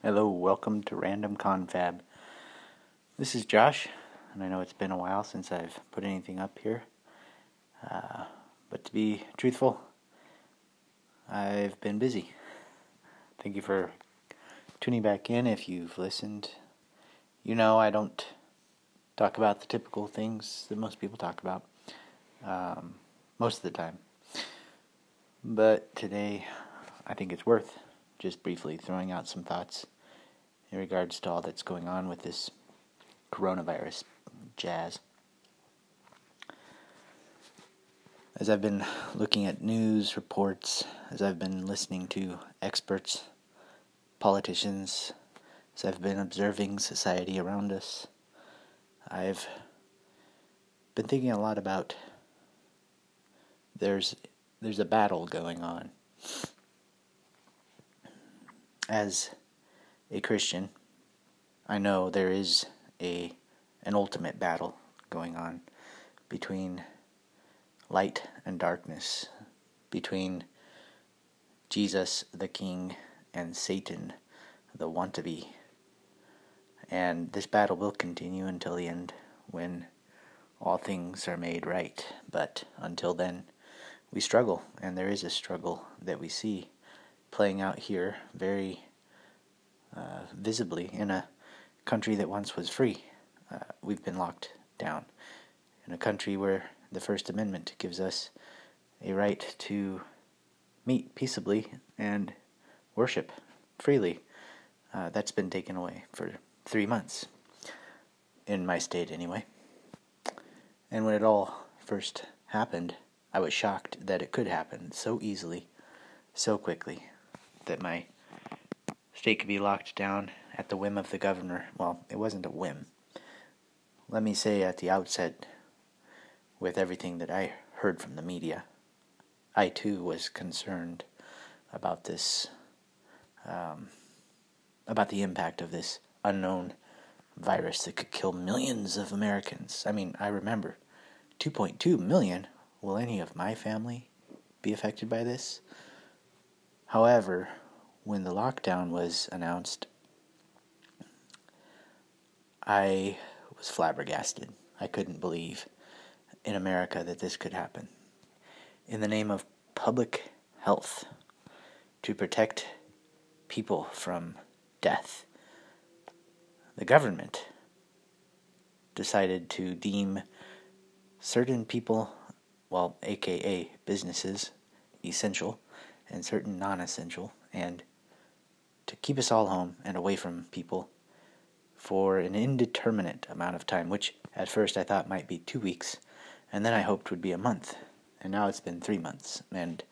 Hello, welcome to Random Confab. This is Josh, and I know it's been a while since I've put anything up here. Uh, but to be truthful, I've been busy. Thank you for tuning back in. If you've listened, you know I don't talk about the typical things that most people talk about um, most of the time. But today, I think it's worth just briefly throwing out some thoughts in regards to all that's going on with this coronavirus jazz. As I've been looking at news reports, as I've been listening to experts, politicians, as I've been observing society around us, I've been thinking a lot about there's there's a battle going on. As a Christian, I know there is a an ultimate battle going on between light and darkness, between Jesus the King and Satan the want to be. And this battle will continue until the end when all things are made right. But until then, we struggle, and there is a struggle that we see playing out here very uh, visibly in a country that once was free. Uh, we've been locked down in a country where the First Amendment gives us a right to meet peaceably and worship freely. Uh, that's been taken away for three months, in my state anyway. And when it all first happened, I was shocked that it could happen so easily, so quickly, that my state could be locked down at the whim of the governor. Well, it wasn't a whim. Let me say at the outset, with everything that I heard from the media, I too was concerned about this, um, about the impact of this unknown virus that could kill millions of Americans. I mean, I remember 2.2 million. Will any of my family be affected by this? However, when the lockdown was announced, I was flabbergasted. I couldn't believe in America that this could happen. In the name of public health, to protect people from death, the government decided to deem certain people, well, aka businesses, essential and certain non essential, and to keep us all home and away from people for an indeterminate amount of time, which at first I thought might be two weeks, and then I hoped would be a month, and now it's been three months. And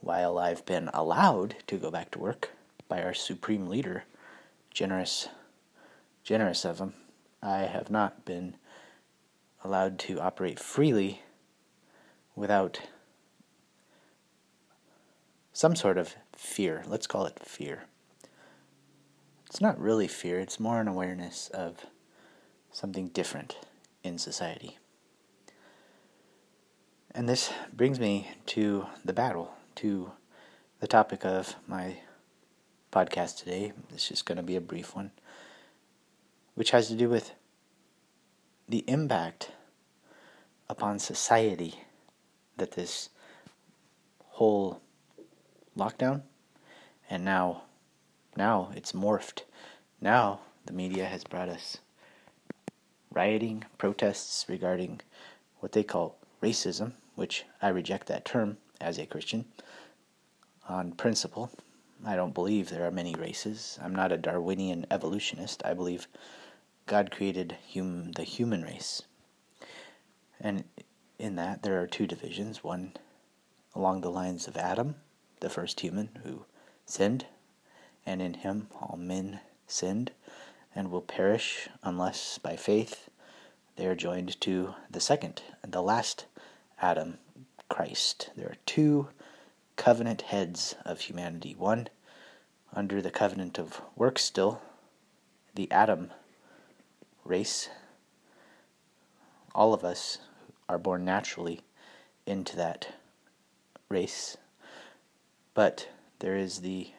while I've been allowed to go back to work by our supreme leader, generous, generous of him, I have not been allowed to operate freely without some sort of fear. Let's call it fear it's not really fear, it's more an awareness of something different in society. And this brings me to the battle, to the topic of my podcast today. This is going to be a brief one, which has to do with the impact upon society that this whole lockdown and now now it's morphed. Now the media has brought us rioting, protests regarding what they call racism, which I reject that term as a Christian on principle. I don't believe there are many races. I'm not a Darwinian evolutionist. I believe God created hum- the human race. And in that, there are two divisions one along the lines of Adam, the first human who sinned, and in him all men sinned and will perish unless by faith they are joined to the second the last Adam, Christ. There are two covenant heads of humanity. One under the covenant of works still, the Adam race. All of us are born naturally into that race. But there is the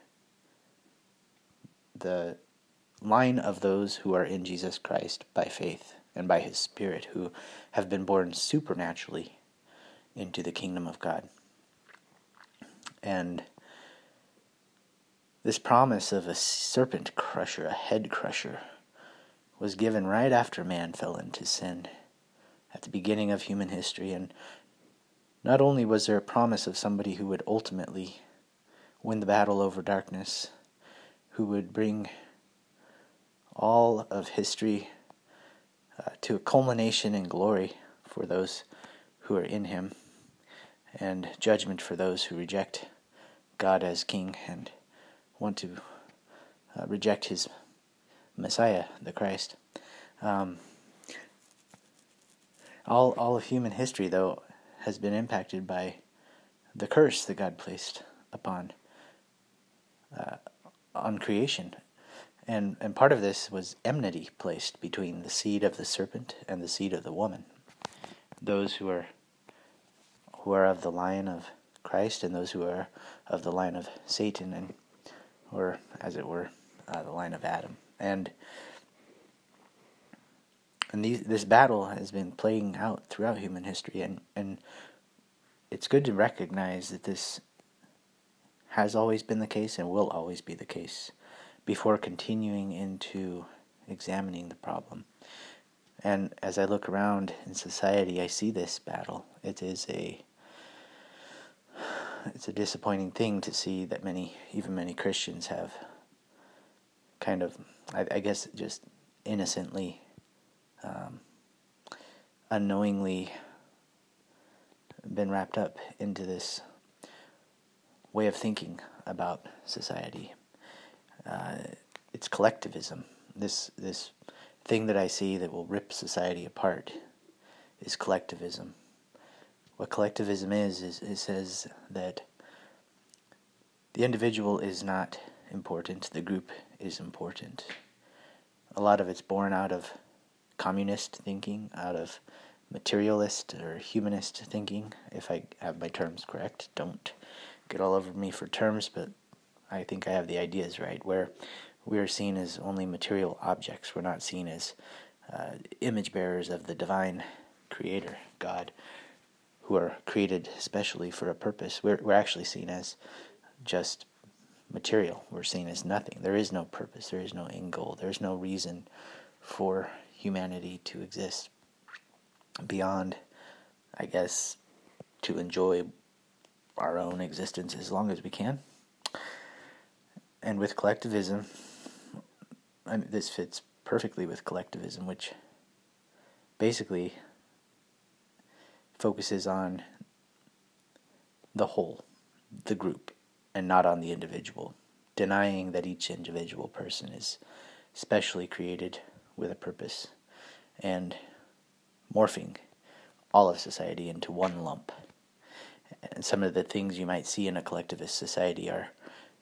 the line of those who are in Jesus Christ by faith and by his Spirit, who have been born supernaturally into the kingdom of God. And this promise of a serpent crusher, a head crusher, was given right after man fell into sin at the beginning of human history. And not only was there a promise of somebody who would ultimately win the battle over darkness, who would bring all of history uh, to a culmination in glory for those who are in Him, and judgment for those who reject God as King and want to uh, reject His Messiah, the Christ. Um, all all of human history, though, has been impacted by the curse that God placed upon uh, on creation, and and part of this was enmity placed between the seed of the serpent and the seed of the woman. Those who are who are of the line of Christ and those who are of the line of Satan, and or as it were, uh, the line of Adam, and and these, this battle has been playing out throughout human history, and and it's good to recognize that this has always been the case and will always be the case before continuing into examining the problem. And as I look around in society, I see this battle. It is a it's a disappointing thing to see that many, even many Christians, have kind of, I, I guess, just innocently um, unknowingly been wrapped up into this way of thinking about society. Uh, it's collectivism. This this thing that I see that will rip society apart is collectivism. What collectivism is is it says that the individual is not important. The group is important. A lot of it's born out of communist thinking, out of materialist or humanist thinking, if I have my terms correct. Don't get all over me for terms, but I think I have the ideas right, where we are seen as only material objects. We're not seen as uh, image bearers of the divine creator, God, who are created specially for a purpose. We're, we're actually seen as just material. We're seen as nothing. There is no purpose, there is no end goal, there's no reason for humanity to exist beyond, I guess, to enjoy our own existence as long as we can. And with collectivism, I mean, this fits perfectly with collectivism, which basically focuses on the whole, the group, and not on the individual, denying that each individual person is specially created with a purpose and morphing all of society into one lump. And some of the things you might see in a collectivist society are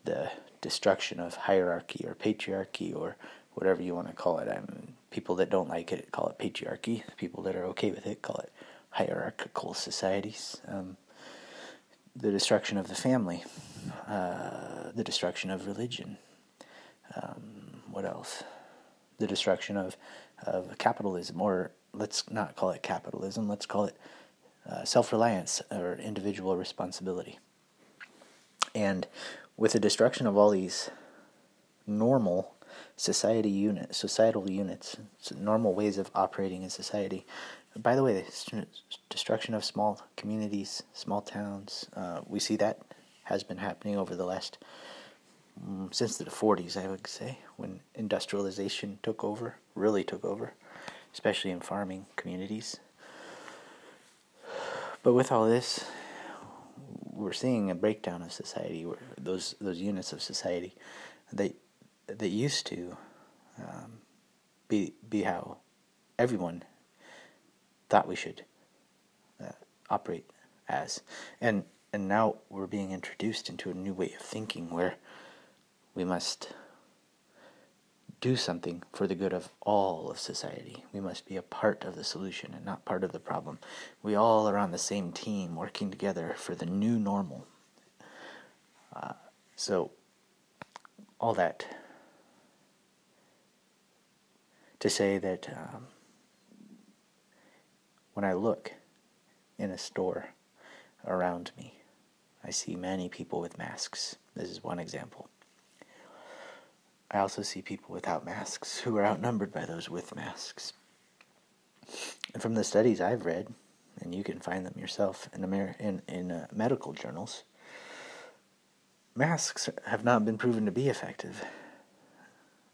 the destruction of hierarchy or patriarchy or whatever you want to call it. I mean, people that don't like it call it patriarchy. People that are okay with it call it hierarchical societies. Um, the destruction of the family, uh, the destruction of religion. Um, what else? the destruction of, of capitalism, or let's not call it capitalism, let's call it uh, self reliance or individual responsibility. And with the destruction of all these normal society units, societal units, normal ways of operating in society. By the way, the destruction of small communities, small towns, uh, we see that has been happening over the last Mm, since the 40s, I would say, when industrialization took over, really took over, especially in farming communities. But with all this, we're seeing a breakdown of society. Where those those units of society, they that used to um, be be how everyone thought we should uh, operate as, and and now we're being introduced into a new way of thinking where we must do something for the good of all of society. We must be a part of the solution and not part of the problem. We all are on the same team working together for the new normal. Uh, so, all that to say that um, when I look in a store around me, I see many people with masks. This is one example. I also see people without masks who are outnumbered by those with masks. And from the studies I've read, and you can find them yourself in, Amer- in, in uh, medical journals, masks have not been proven to be effective.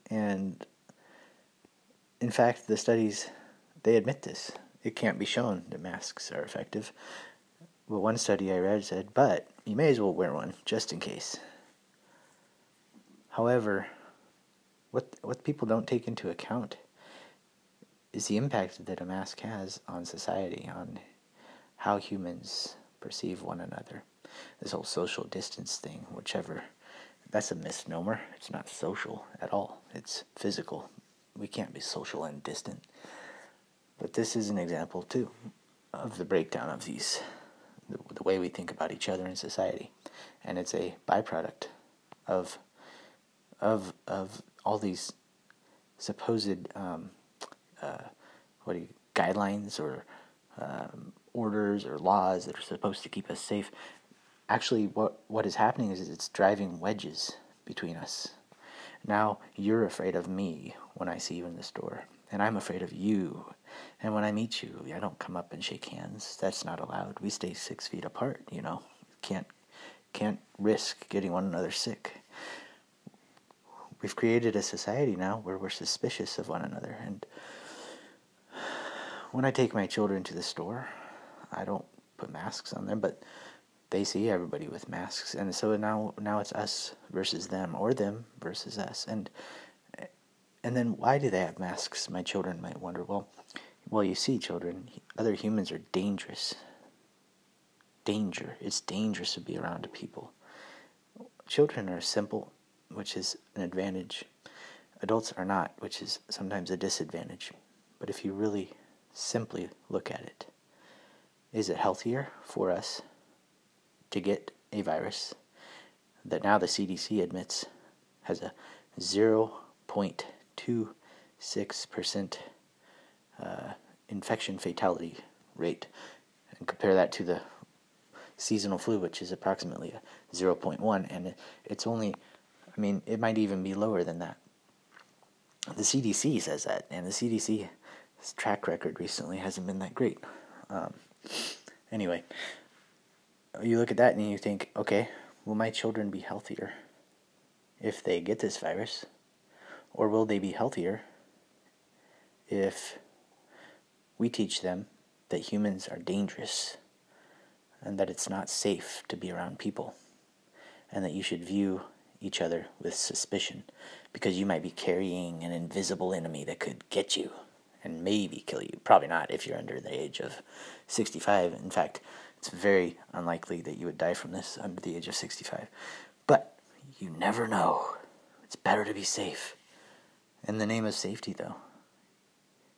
And in fact, the studies, they admit this. It can't be shown that masks are effective. Well, one study I read said, but you may as well wear one just in case. However, what what people don't take into account is the impact that a mask has on society, on how humans perceive one another. This whole social distance thing, whichever, that's a misnomer. It's not social at all, it's physical. We can't be social and distant. But this is an example, too, of the breakdown of these, the, the way we think about each other in society. And it's a byproduct of, of, of all these supposed um, uh, what you, guidelines or um, orders or laws that are supposed to keep us safe. Actually, what what is happening is it's driving wedges between us. Now you're afraid of me when I see you in the store, and I'm afraid of you. And when I meet you, I don't come up and shake hands. That's not allowed. We stay six feet apart. You know, can't can't risk getting one another sick we've created a society now where we're suspicious of one another. And when I take my children to the store, I don't put masks on them, but they see everybody with masks, and so now now it's us versus them, or them versus us, and and then why do they have masks? My children might wonder. Well, well, you see, children, other humans are dangerous. Danger. It's dangerous to be around people. Children are simple which is an advantage. Adults are not, which is sometimes a disadvantage. But if you really simply look at it, is it healthier for us to get a virus that now the CDC admits has a 0.26% uh, infection fatality rate, and compare that to the seasonal flu, which is approximately a 0.1, and it's only I mean, it might even be lower than that. The CDC says that, and the CDC's track record recently hasn't been that great. Um, anyway, you look at that and you think, okay, will my children be healthier if they get this virus? Or will they be healthier if we teach them that humans are dangerous and that it's not safe to be around people and that you should view each other with suspicion because you might be carrying an invisible enemy that could get you and maybe kill you. Probably not if you're under the age of 65. In fact, it's very unlikely that you would die from this under the age of 65. But you never know. It's better to be safe. In the name of safety, though,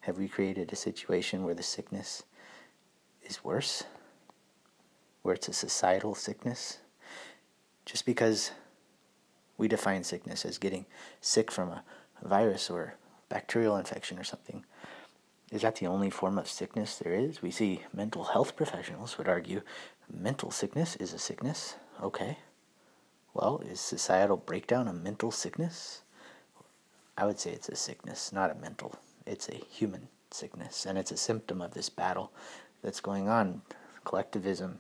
have we created a situation where the sickness is worse? Where it's a societal sickness? Just because we define sickness as getting sick from a virus or bacterial infection or something. Is that the only form of sickness there is? We see mental health professionals would argue mental sickness is a sickness. Okay. Well, is societal breakdown a mental sickness? I would say it's a sickness, not a mental. It's a human sickness, and it's a symptom of this battle that's going on. Collectivism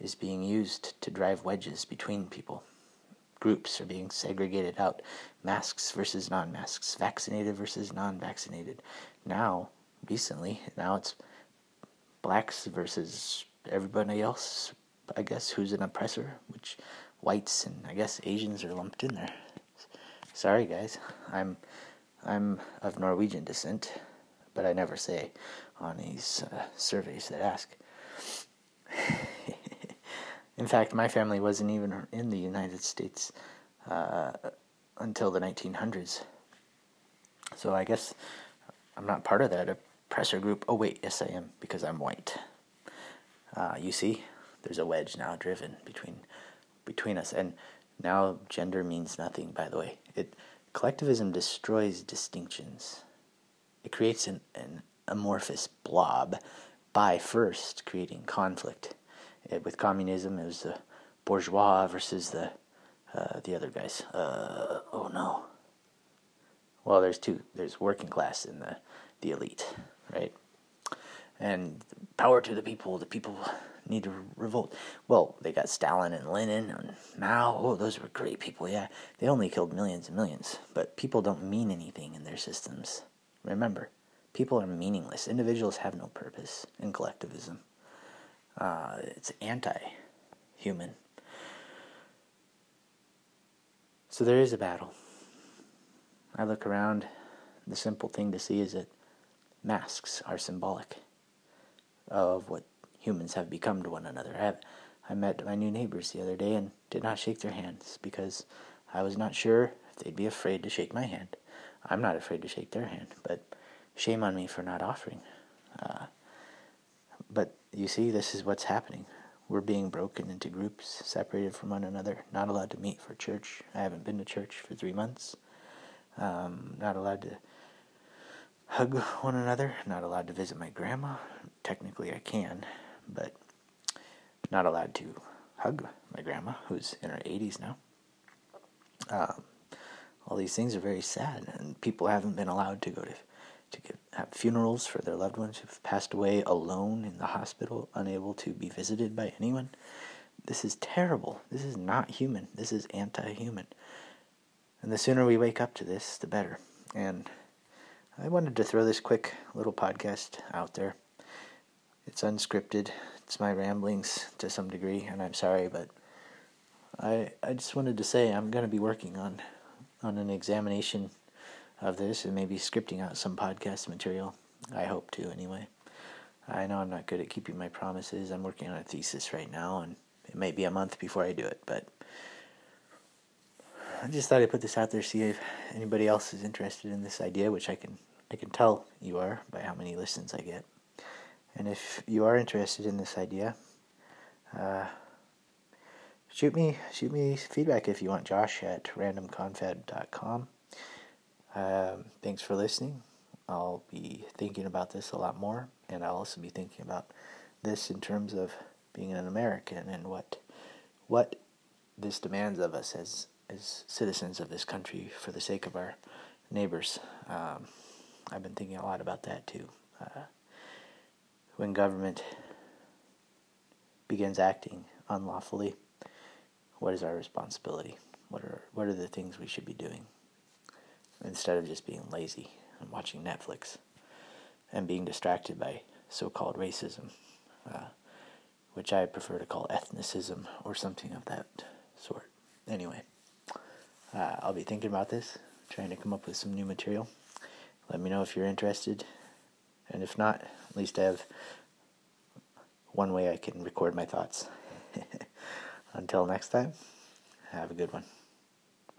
is being used to drive wedges between people groups are being segregated out masks versus non masks, vaccinated versus non vaccinated. Now, recently, now it's blacks versus everybody else, I guess, who's an oppressor, which whites and I guess Asians are lumped in there. Sorry, guys. I'm I'm of Norwegian descent, but I never say on these uh, surveys that ask. In fact, my family wasn't even in the United States uh, until the 1900s. So I guess I'm not part of that oppressor group. Oh, wait, yes, I am, because I'm white. Uh, you see, there's a wedge now driven between between us, and now gender means nothing. By the way, it collectivism destroys distinctions. it creates an, an amorphous blob by first creating conflict. It, with communism, it was the bourgeois versus the uh, the other guys. Uh, oh no. Well, there's two. There's working class and the the elite, right? And power to the people. The people need to revolt. Well, they got Stalin and Lenin and Mao. Oh, those were great people. Yeah, they only killed millions and millions, but people don't mean anything in their systems. Remember, people are meaningless. Individuals have no purpose in collectivism. Uh, it's anti-human. So there is a battle. I look around. The simple thing to see is that masks are symbolic of what humans have become to one another. I, have, I met my new neighbors the other day and did not shake their hands because I was not sure if they'd be afraid to shake my hand. I'm not afraid to shake their hand, but shame on me for not offering. Uh, but you see, this is what's happening. We're being broken into groups, separated from one another, not allowed to meet for church. I haven't been to church for three months. Um, not allowed to hug one another, not allowed to visit my grandma. Technically, I can, but not allowed to hug my grandma, who's in her 80s now. Um, all these things are very sad, and people haven't been allowed to go to to get, have funerals for their loved ones who've passed away alone in the hospital, unable to be visited by anyone. This is terrible. This is not human. This is anti-human. And the sooner we wake up to this, the better. And I wanted to throw this quick little podcast out there. It's unscripted. It's my ramblings to some degree, and I'm sorry, but I I just wanted to say I'm going to be working on on an examination of this and maybe scripting out some podcast material. I hope to anyway. I know I'm not good at keeping my promises. I'm working on a thesis right now, and it may be a month before I do it, but I just thought I'd put this out there, see if anybody else is interested in this idea, which I can I can tell you are by how many listens I get. And if you are interested in this idea, uh, shoot me shoot me feedback if you want. Josh at randomconfab.com. Um, thanks for listening. I'll be thinking about this a lot more, and I'll also be thinking about this in terms of being an American and what what this demands of us as as citizens of this country for the sake of our neighbors. Um, I've been thinking a lot about that too. Uh, when government begins acting unlawfully, what is our responsibility? What are what are the things we should be doing instead of just being lazy and watching Netflix and being distracted by so-called racism, uh, which I prefer to call ethnicism or something of that sort. Anyway, uh, I'll be thinking about this, trying to come up with some new material. Let me know if you're interested, and if not, at least I have one way I can record my thoughts. Until next time, have a good one.